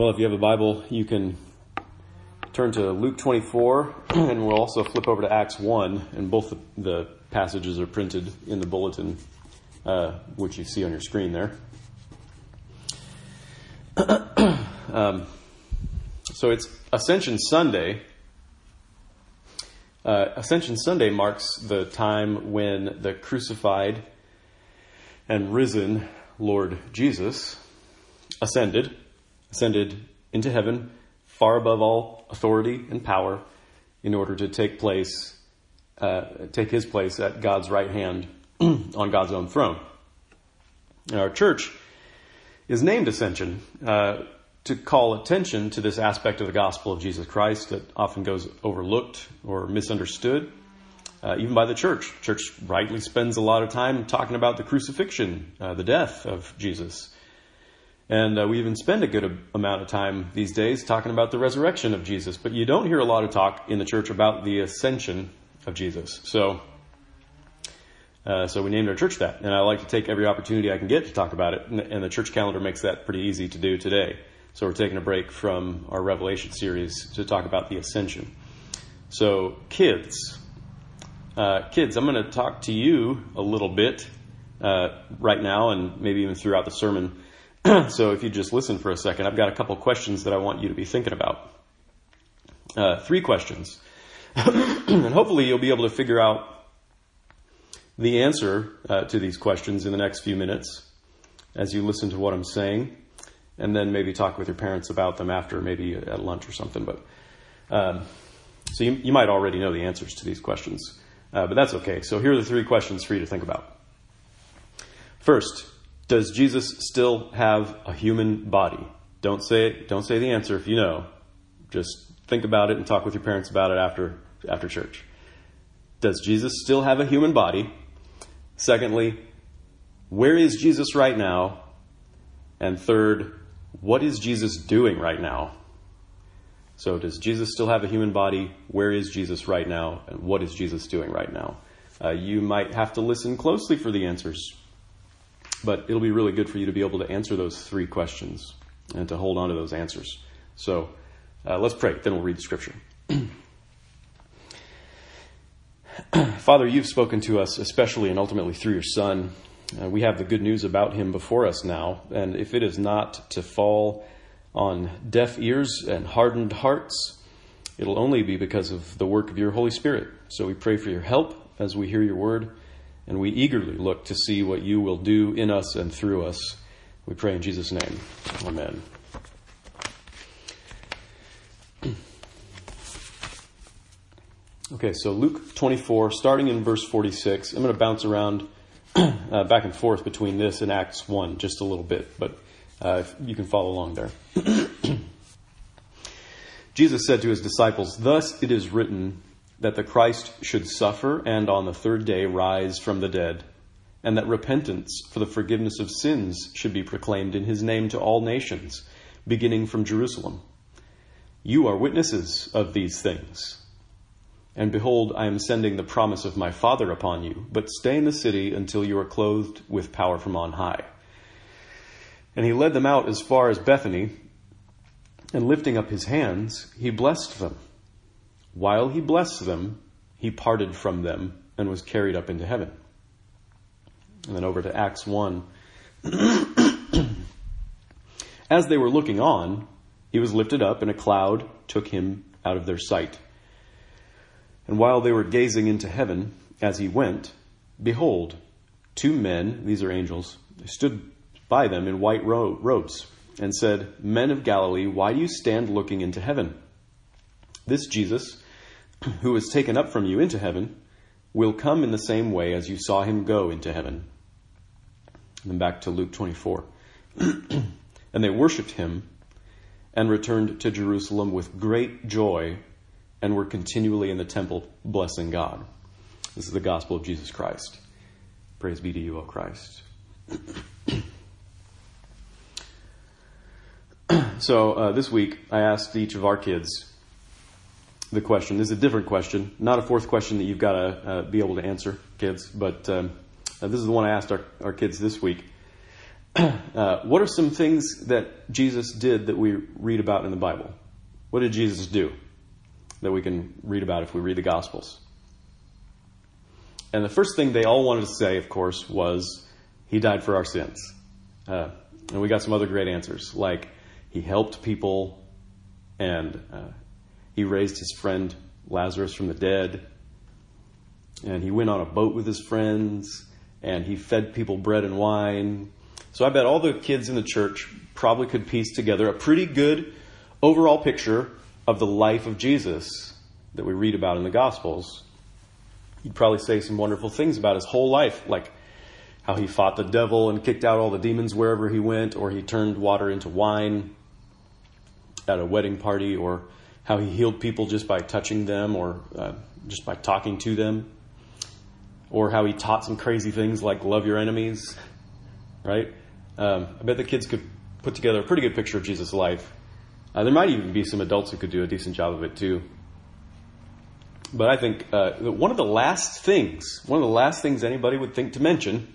Well, if you have a Bible, you can turn to Luke 24, and we'll also flip over to Acts 1, and both the passages are printed in the bulletin, uh, which you see on your screen there. um, so it's Ascension Sunday. Uh, Ascension Sunday marks the time when the crucified and risen Lord Jesus ascended, ascended into heaven, far above all authority and power, in order to take place, uh, take his place at God's right hand on God's own throne. And our church is named Ascension uh, to call attention to this aspect of the gospel of Jesus Christ that often goes overlooked or misunderstood, uh, even by the church. Church rightly spends a lot of time talking about the crucifixion, uh, the death of Jesus. And uh, we even spend a good amount of time these days talking about the resurrection of Jesus, but you don't hear a lot of talk in the church about the ascension of Jesus. So, uh, so we named our church that, and I like to take every opportunity I can get to talk about it, and, the church calendar makes that pretty easy to do today. So we're taking a break from our Revelation series to talk about the ascension. So, kids, uh, kids, I'm going to talk to you a little bit uh, right now, and maybe even throughout the sermon so if you just listen for a second, I've got a couple questions that I want you to be thinking about. Uh, three questions. and hopefully you'll be able to figure out the answer uh, to these questions in the next few minutes as you listen to what I'm saying, and then maybe talk with your parents about them after, maybe at lunch or something. But um, so you, you, might already know the answers to these questions, uh, but that's okay. So here are the three questions for you to think about. First, does Jesus still have a human body? Don't say don't say the answer if you know. Just think about it and talk with your parents about it after after church. Does Jesus still have a human body? Secondly, where is Jesus right now? And third, what is Jesus doing right now? So, does Jesus still have a human body? Where is Jesus right now? And what is Jesus doing right now? Uh, you might have to listen closely for the answers but it'll be really good for you to be able to answer those three questions and to hold on to those answers. So uh, let's pray, then we'll read the scripture. Father, you've spoken to us, especially and ultimately through your Son. Uh, we have the good news about him before us now, and if it is not to fall on deaf ears and hardened hearts, it'll only be because of the work of your Holy Spirit. So we pray for your help as we hear your word and we eagerly look to see what you will do in us and through us. We pray in Jesus' name. Amen. Okay, so Luke 24, starting in verse 46. I'm going to bounce around uh, back and forth between this and Acts 1 just a little bit, but uh, you can follow along there. Jesus said to his disciples, Thus it is written that the Christ should suffer and on the third day rise from the dead, and that repentance for the forgiveness of sins should be proclaimed in his name to all nations, beginning from Jerusalem. You are witnesses of these things. And behold, I am sending the promise of my Father upon you, but stay in the city until you are clothed with power from on high. And he led them out as far as Bethany, and lifting up his hands, he blessed them. While he blessed them, he parted from them and was carried up into heaven. And then over to Acts 1. As they were looking on, he was lifted up, and a cloud took him out of their sight. And while they were gazing into heaven as he went, behold, two men, these are angels, stood by them in white robes and said, Men of Galilee, why do you stand looking into heaven? This Jesus, who was taken up from you into heaven, will come in the same way as you saw him go into heaven. And then back to Luke 24. and they worshipped him and returned to Jerusalem with great joy and were continually in the temple blessing God. This is the gospel of Jesus Christ. Praise be to you, O Christ. so uh, this week, I asked each of our kids the question. This is a different question, not a fourth question that you've got to uh, be able to answer, kids, but um, uh, this is the one I asked our, our kids this week. uh, what are some things that Jesus did that we read about in the Bible? What did Jesus do that we can read about if we read the Gospels? And the first thing they all wanted to say, of course, was he died for our sins. Uh, and we got some other great answers, like he helped people and uh, he raised his friend Lazarus from the dead. And he went on a boat with his friends and he fed people bread and wine. So I bet all the kids in the church probably could piece together a pretty good overall picture of the life of Jesus that we read about in the Gospels. He'd probably say some wonderful things about his whole life, like how he fought the devil and kicked out all the demons wherever he went, or he turned water into wine at a wedding party, or how he healed people just by touching them or uh, just by talking to them, or how he taught some crazy things like love your enemies, right? Um, I bet the kids could put together a pretty good picture of Jesus' life. Uh, there might even be some adults who could do a decent job of it too. But I think uh, one of the last things, one of the last things anybody would think to mention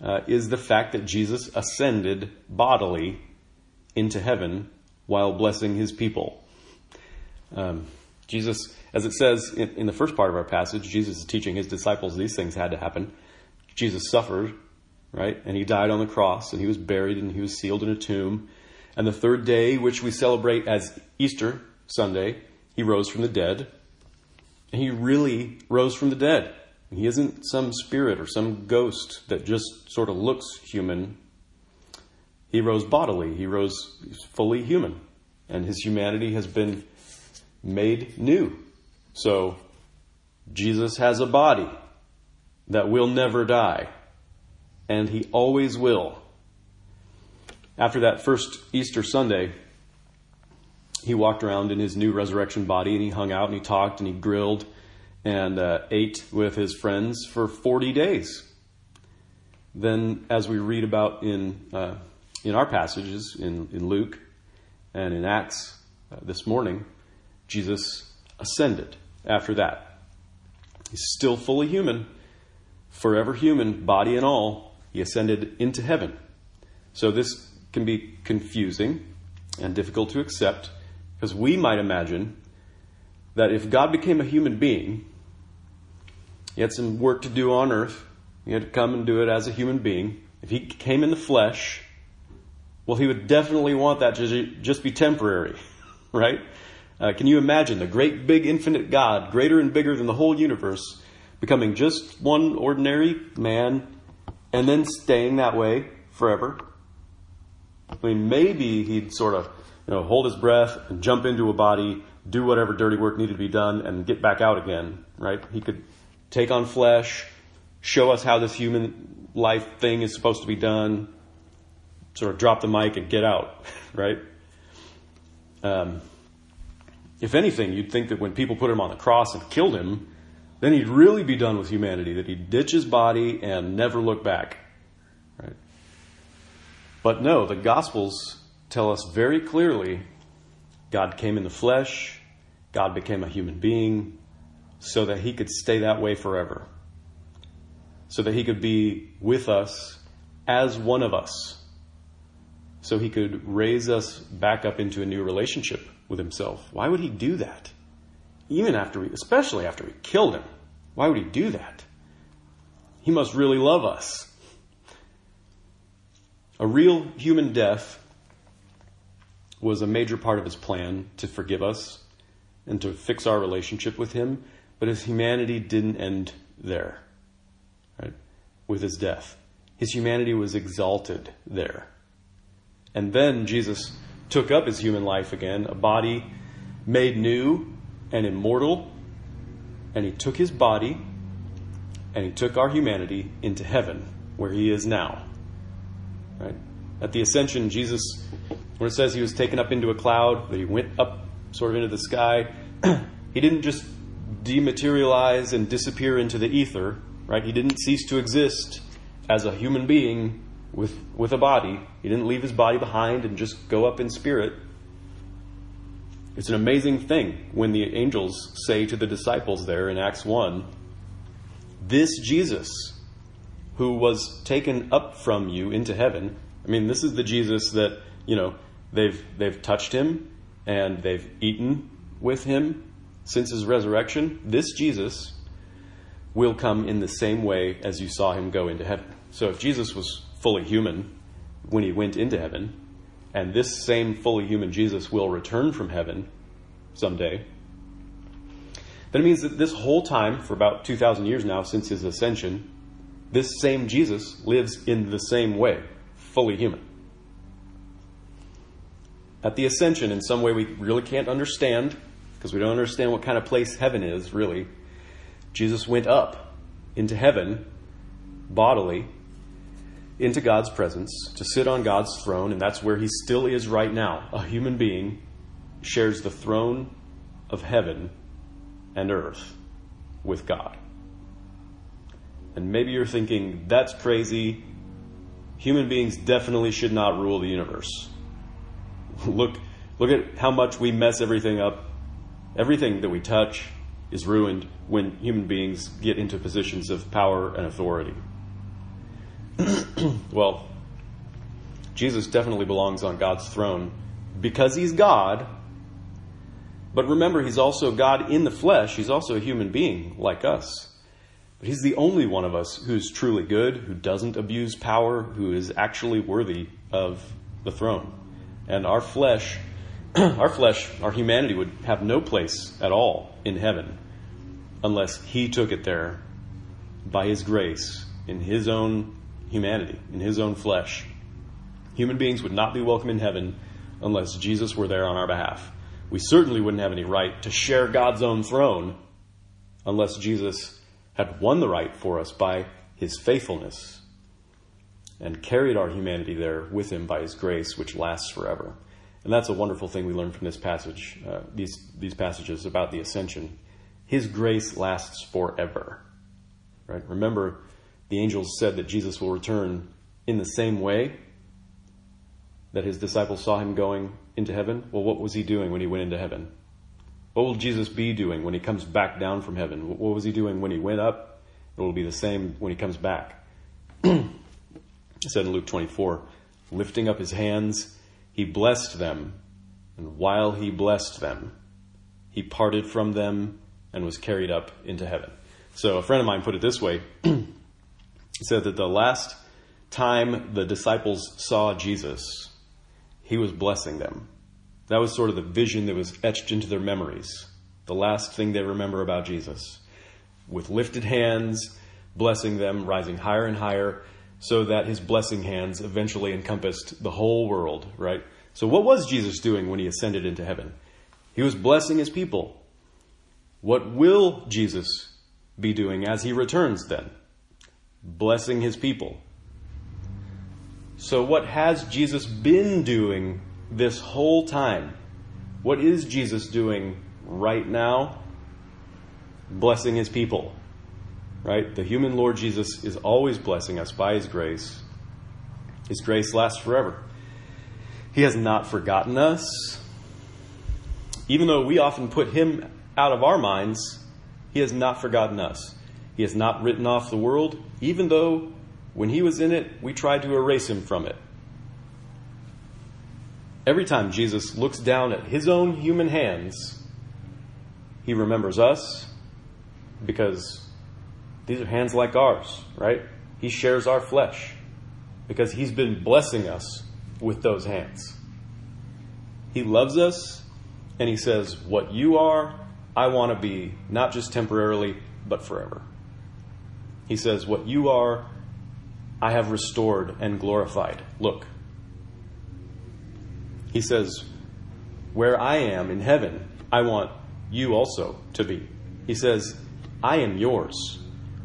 uh, is the fact that Jesus ascended bodily into heaven while blessing his people. Um, Jesus, as it says in, in, the first part of our passage, Jesus is teaching his disciples these things had to happen. Jesus suffered, right? And he died on the cross, and he was buried, and he was sealed in a tomb. And the third day, which we celebrate as Easter Sunday, he rose from the dead. And he really rose from the dead. He isn't some spirit or some ghost that just sort of looks human. He rose bodily, he rose fully human. And his humanity has been made new. So, Jesus has a body that will never die. And he always will. After that first Easter Sunday, he walked around in his new resurrection body and he hung out and he talked and he grilled and uh, ate with his friends for 40 days. Then, as we read about in, uh, in our passages in, in Luke and in Acts uh, this morning, Jesus ascended after that. He's still fully human, forever human, body and all. He ascended into heaven. So, this can be confusing and difficult to accept because we might imagine that if God became a human being, he had some work to do on earth. He had to come and do it as a human being. If he came in the flesh, well, he would definitely want that to just be temporary, right? Uh, can you imagine the great, big, infinite God, greater and bigger than the whole universe, becoming just one ordinary man and then staying that way forever? I mean, maybe he'd sort of, you know, hold his breath and jump into a body, do whatever dirty work needed to be done, and get back out again, right? He could take on flesh, show us how this human life thing is supposed to be done, sort of drop the mic and get out, right? Um, if anything, you'd think that when people put him on the cross and killed him, then he'd really be done with humanity, that he'd ditch his body and never look back. Right? But no, the Gospels tell us very clearly God came in the flesh, God became a human being, so that he could stay that way forever. So that he could be with us as one of us. So he could raise us back up into a new relationship with himself. Why would he do that? Even after we, especially after we killed him. Why would he do that? He must really love us. A real human death was a major part of his plan to forgive us and to fix our relationship with him but his humanity didn't end there, right? With his death. His humanity was exalted there. And then Jesus took up his human life again, a body made new and immortal, and he took his body and he took our humanity into heaven, where he is now. Right? At the ascension, Jesus, when it says he was taken up into a cloud, that he went up sort of into the sky, he didn't just dematerialize and disappear into the ether, right? He didn't cease to exist as a human being with, with a body. He didn't leave his body behind and just go up in spirit. It's an amazing thing when the angels say to the disciples there in Acts 1 This Jesus, who was taken up from you into heaven. I mean, this is the Jesus that, you know, they've they've touched him and they've eaten with him since his resurrection. This Jesus will come in the same way as you saw him go into heaven. So if Jesus was fully human when he went into heaven, and this same fully human Jesus will return from heaven someday, then it means that this whole time, for about 2,000 years now since his ascension, this same Jesus lives in the same way, fully human. At the ascension, in some way we really can't understand, because we don't understand what kind of place heaven is, really, Jesus went up into heaven bodily into God's presence to sit on God's throne, and that's where he still is right now. A human being shares the throne of heaven and earth with God. And maybe you're thinking, that's crazy. Human beings definitely should not rule the universe. look, look at how much we mess everything up. Everything that we touch is ruined when human beings get into positions of power and authority. well, Jesus definitely belongs on God's throne because he's God. But remember, he's also God in the flesh. He's also a human being like us. But he's the only one of us who's truly good, who doesn't abuse power, who is actually worthy of the throne. And our flesh, our flesh, our humanity would have no place at all in heaven unless he took it there by his grace in his own humanity, in his own flesh. Human beings would not be welcome in heaven unless Jesus were there on our behalf. We certainly wouldn't have any right to share God's own throne unless Jesus had won the right for us by his faithfulness and carried our humanity there with him by his grace, which lasts forever. And that's a wonderful thing we learn from this passage, uh, these, these passages about the ascension. His grace lasts forever. Right? Remember, the angels said that Jesus will return in the same way that his disciples saw him going into heaven. Well, what was he doing when he went into heaven? What will Jesus be doing when he comes back down from heaven? What was he doing when he went up? It will be the same when he comes back. it said in Luke 24, lifting up his hands, he blessed them, and while he blessed them, he parted from them and was carried up into heaven. So a friend of mine put it this way. said that the last time the disciples saw Jesus, he was blessing them. That was sort of the vision that was etched into their memories. The last thing they remember about Jesus. With lifted hands, blessing them, rising higher and higher, so that his blessing hands eventually encompassed the whole world, right? So, what was Jesus doing when he ascended into heaven? He was blessing his people. What will Jesus be doing as he returns then? Blessing his people. So, what has Jesus been doing this whole time. What is Jesus doing right now? Blessing his people. Right? The human Lord Jesus is always blessing us by his grace. His grace lasts forever. He has not forgotten us. Even though we often put him out of our minds, he has not forgotten us. He has not written off the world, even though when he was in it, we tried to erase him from it. Every time Jesus looks down at his own human hands, he remembers us because these are hands like ours, right? He shares our flesh because he's been blessing us with those hands. He loves us and he says, What you are, I want to be, not just temporarily, but forever. He says, What you are, I have restored and glorified. Look, he says, Where I am in heaven, I want you also to be. He says, I am yours,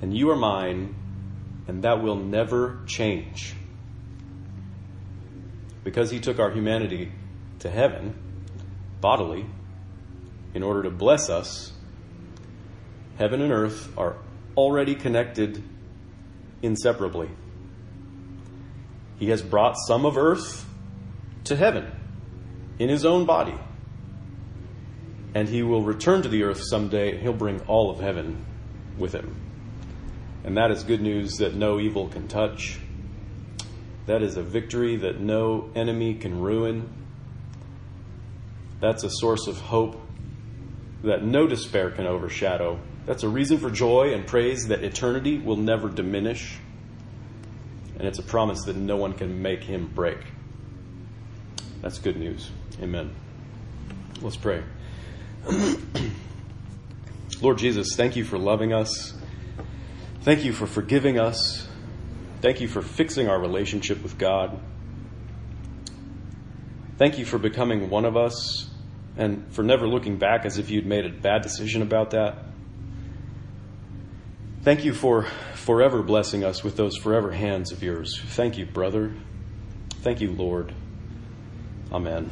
and you are mine, and that will never change. Because he took our humanity to heaven, bodily, in order to bless us, heaven and earth are already connected inseparably. He has brought some of earth to heaven in his own body. And he will return to the earth someday, and he'll bring all of heaven with him. And that is good news that no evil can touch. That is a victory that no enemy can ruin. That's a source of hope that no despair can overshadow. That's a reason for joy and praise that eternity will never diminish. And it's a promise that no one can make him break. That's good news. Amen. Let's pray. Lord Jesus, thank you for loving us. Thank you for forgiving us. Thank you for fixing our relationship with God. Thank you for becoming one of us and for never looking back as if you'd made a bad decision about that. Thank you for forever blessing us with those forever hands of yours. Thank you, brother. Thank you, Lord. Amen.